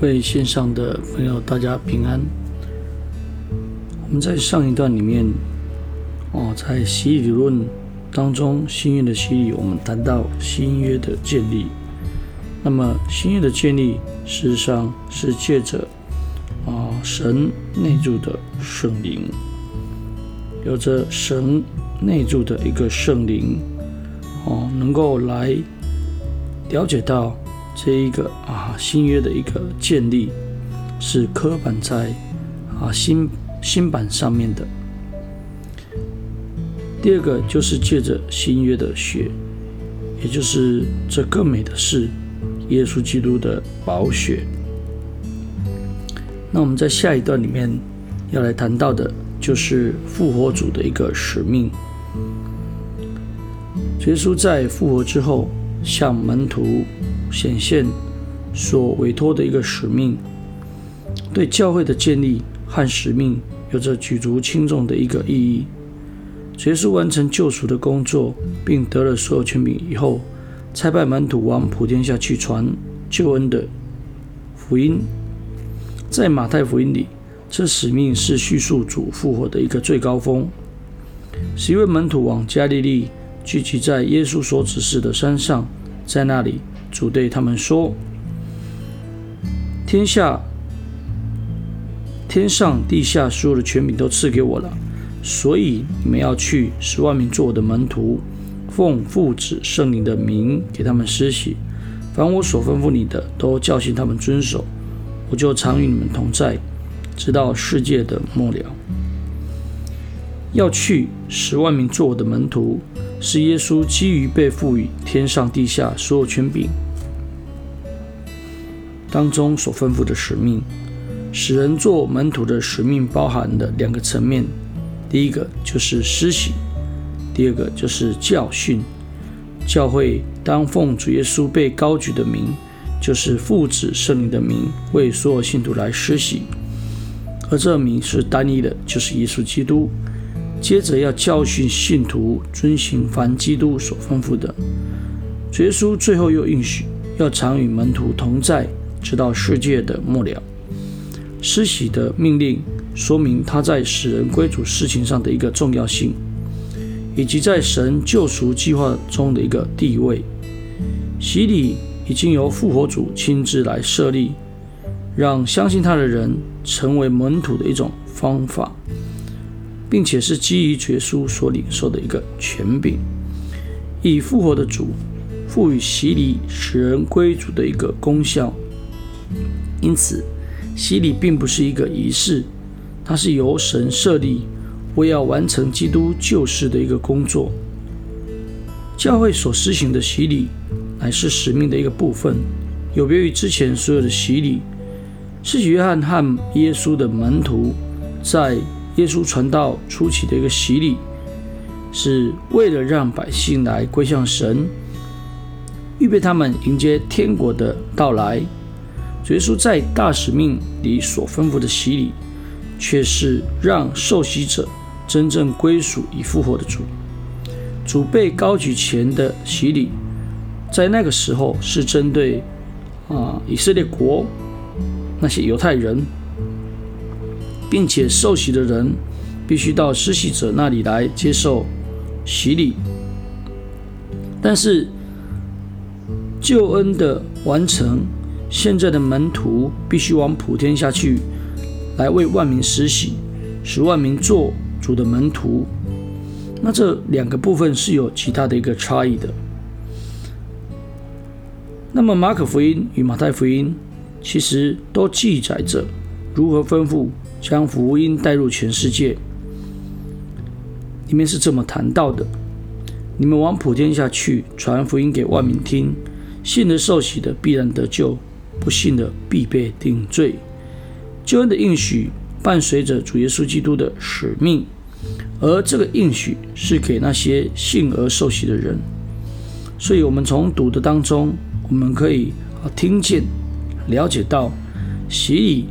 位线上的朋友，大家平安。我们在上一段里面，哦，在洗礼理论当中，新约的洗礼，我们谈到新约的建立。那么，新约的建立，事实上是借着啊神内住的圣灵，有着神内住的一个圣灵，哦，能够来了解到。这一个啊，新约的一个建立是刻板在啊新新版上面的。第二个就是借着新约的血，也就是这更美的是耶稣基督的宝血。那我们在下一段里面要来谈到的，就是复活主的一个使命。耶稣在复活之后，向门徒。显现所委托的一个使命，对教会的建立和使命有着举足轻重的一个意义。耶稣完成救赎的工作，并得了所有权柄以后，差派门徒往普天下去传救恩的福音。在马太福音里，这使命是叙述主复活的一个最高峰。十一位门徒往加利利聚集在耶稣所指示的山上，在那里。主对他们说：“天下、天上、地下所有的权柄都赐给我了，所以你们要去十万名做我的门徒，奉父子圣灵的名给他们施洗。凡我所吩咐你的，都教训他们遵守。我就常与你们同在，直到世界的末了。要去十万名做我的门徒。”是耶稣基于被赋予天上地下所有权柄当中所吩咐的使命，使人做门徒的使命包含的两个层面：第一个就是施洗，第二个就是教训。教会当奉主耶稣被高举的名，就是父子圣灵的名，为所有信徒来施洗，而这名是单一的，就是耶稣基督。接着要教训信徒遵行凡基督所吩咐的。耶稣最后又应许要常与门徒同在，直到世界的末了。施洗的命令说明他在使人归主事情上的一个重要性，以及在神救赎计划中的一个地位。洗礼已经由复活主亲自来设立，让相信他的人成为门徒的一种方法。并且是基于绝书所领受的一个权柄，以复活的主赋予洗礼使人归主的一个功效。因此，洗礼并不是一个仪式，它是由神设立，为要完成基督救世的一个工作。教会所施行的洗礼乃是使命的一个部分，有别于之前所有的洗礼，是约翰和耶稣的门徒在。耶稣传道初期的一个洗礼，是为了让百姓来归向神，预备他们迎接天国的到来。耶稣在大使命里所吩咐的洗礼，却是让受洗者真正归属已复活的主。主被高举前的洗礼，在那个时候是针对啊以色列国那些犹太人。并且受洗的人必须到施洗者那里来接受洗礼，但是救恩的完成，现在的门徒必须往普天下去，来为万民施洗，使万民做主的门徒。那这两个部分是有其他的一个差异的。那么马可福音与马太福音其实都记载着如何吩咐。将福音带入全世界，里面是这么谈到的：你们往普天下去，传福音给万民听。信的受洗的必然得救，不信的必被定罪。救恩的应许伴随着主耶稣基督的使命，而这个应许是给那些信而受洗的人。所以，我们从读的当中，我们可以听见、了解到洗礼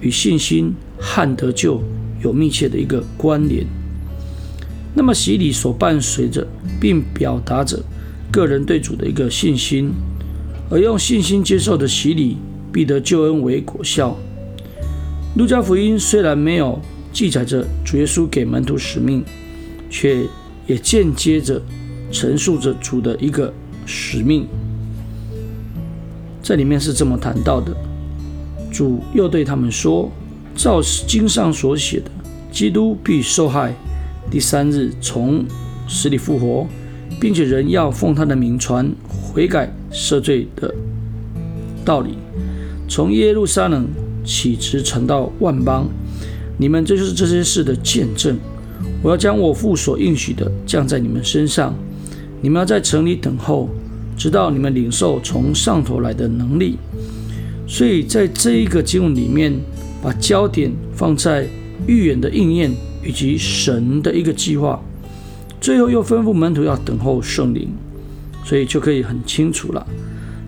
与信心。汉得救有密切的一个关联。那么洗礼所伴随着，并表达着个人对主的一个信心，而用信心接受的洗礼，必得救恩为果效。路加福音虽然没有记载着主耶稣给门徒使命，却也间接着陈述着主的一个使命。这里面是这么谈到的：主又对他们说，照经上所写的，基督必受害，第三日从死里复活，并且人要奉他的名传悔改赦罪的道理，从耶路撒冷起直传到万邦。你们这就是这些事的见证。我要将我父所应许的降在你们身上，你们要在城里等候。直到你们领受从上头来的能力，所以在这一个经文里面，把焦点放在预言的应验以及神的一个计划，最后又吩咐门徒要等候圣灵，所以就可以很清楚了。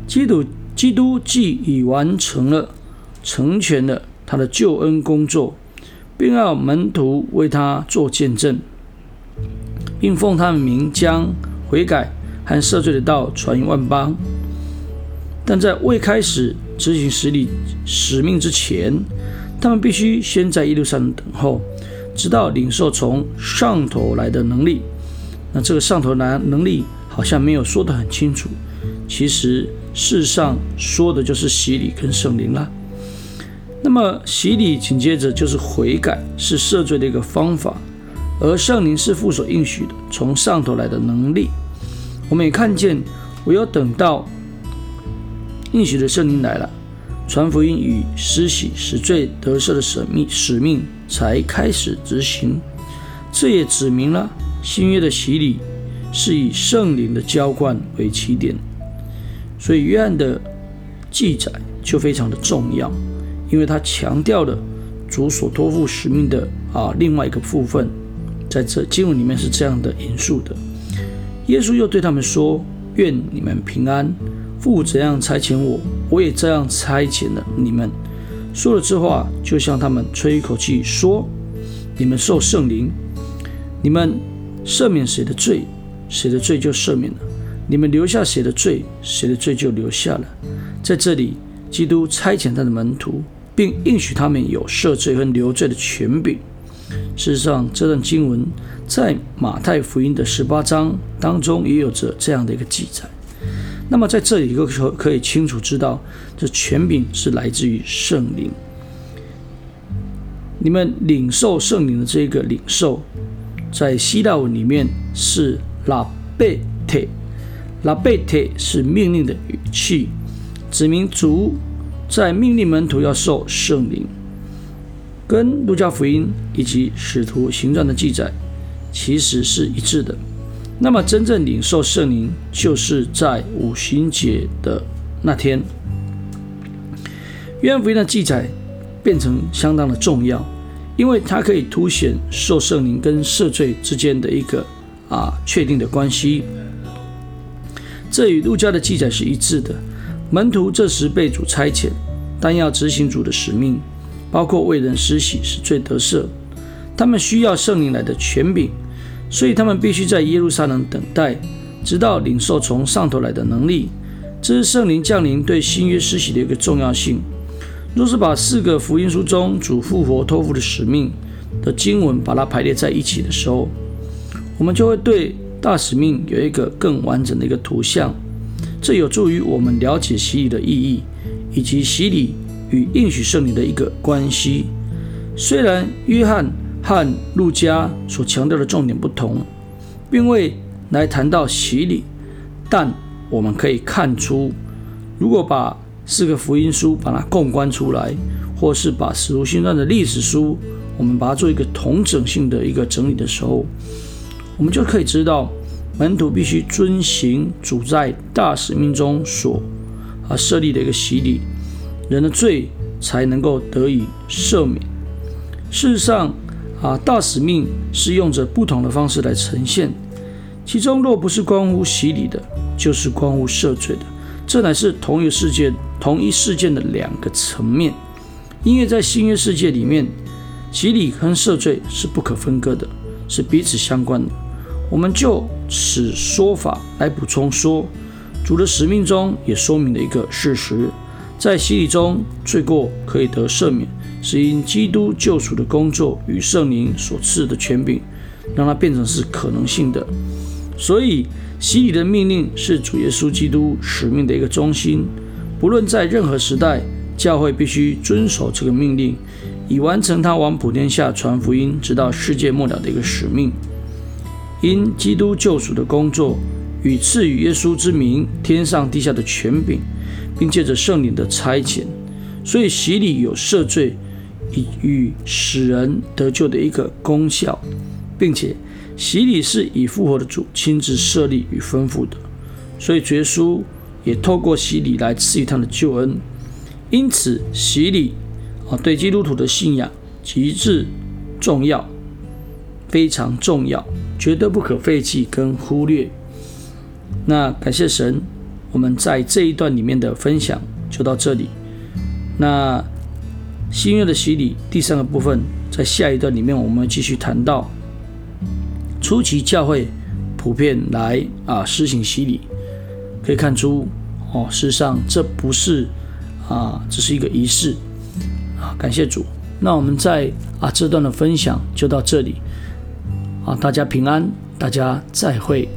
基督基督既已完成了成全了他的救恩工作，并要门徒为他做见证，并奉他的名将悔改。和赦罪的道传于万邦，但在未开始执行使礼使命之前，他们必须先在一路上等候，直到领受从上头来的能力。那这个上头来能力好像没有说得很清楚，其实事实上说的就是洗礼跟圣灵了。那么洗礼紧接着就是悔改，是赦罪的一个方法，而圣灵是父所应许的从上头来的能力。我们也看见，唯有等到应许的圣灵来了，传福音与施洗使罪得赦的使命使命才开始执行。这也指明了新约的洗礼是以圣灵的浇灌为起点。所以约翰的记载就非常的重要，因为他强调了主所托付使命的啊另外一个部分，在这经文里面是这样的引述的。耶稣又对他们说：“愿你们平安。父怎样差遣我，我也这样差遣了你们。”说了这话，就向他们吹一口气，说：“你们受圣灵。你们赦免谁的罪，谁的罪就赦免了；你们留下谁的罪，谁的罪就留下了。”在这里，基督差遣他的门徒，并应许他们有赦罪和留罪的权柄。事实上，这段经文在马太福音的十八章当中也有着这样的一个记载。那么在这里，可可可以清楚知道，这权柄是来自于圣灵。你们领受圣灵的这个领受，在希腊文里面是拉贝特，拉贝特是命令的语气，指明主在命令门徒要受圣灵。跟路加福音以及使徒行传的记载其实是一致的。那么，真正领受圣灵，就是在五旬节的那天。约翰福音的记载变成相当的重要，因为它可以凸显受圣灵跟赦罪之间的一个啊确定的关系。这与路加的记载是一致的。门徒这时被主差遣，但要执行主的使命。包括为人施洗是最得赦，他们需要圣灵来的权柄，所以他们必须在耶路撒冷等待，直到领受从上头来的能力。这是圣灵降临对新约施洗的一个重要性。若是把四个福音书中主复活托付的使命的经文把它排列在一起的时候，我们就会对大使命有一个更完整的一个图像。这有助于我们了解洗礼的意义，以及洗礼。与应许圣灵的一个关系，虽然约翰和路加所强调的重点不同，并未来谈到洗礼，但我们可以看出，如果把四个福音书把它共观出来，或是把使徒行传的历史书，我们把它做一个同整性的一个整理的时候，我们就可以知道，门徒必须遵行主在大使命中所啊设立的一个洗礼。人的罪才能够得以赦免。事实上，啊，大使命是用着不同的方式来呈现。其中若不是关乎洗礼的，就是关乎赦罪的。这乃是同一个事件、同一事件的两个层面。因为在新约世界里面，洗礼和赦罪是不可分割的，是彼此相关的。我们就此说法来补充说，主的使命中也说明了一个事实。在洗礼中，罪过可以得赦免，是因基督救赎的工作与圣灵所赐的权柄，让它变成是可能性的。所以，洗礼的命令是主耶稣基督使命的一个中心。不论在任何时代，教会必须遵守这个命令，以完成他往普天下传福音，直到世界末了的一个使命。因基督救赎的工作与赐予耶稣之名天上地下的权柄，并借着圣灵的差遣，所以洗礼有赦罪以与使人得救的一个功效，并且洗礼是以复活的主亲自设立与吩咐的，所以耶稣也透过洗礼来赐予他的救恩。因此，洗礼啊，对基督徒的信仰极致重要，非常重要。绝对不可废弃跟忽略。那感谢神，我们在这一段里面的分享就到这里。那新约的洗礼第三个部分，在下一段里面我们继续谈到初期教会普遍来啊施行洗礼，可以看出哦，事实上这不是啊，只是一个仪式啊。感谢主。那我们在啊这段的分享就到这里。啊，大家平安，大家再会。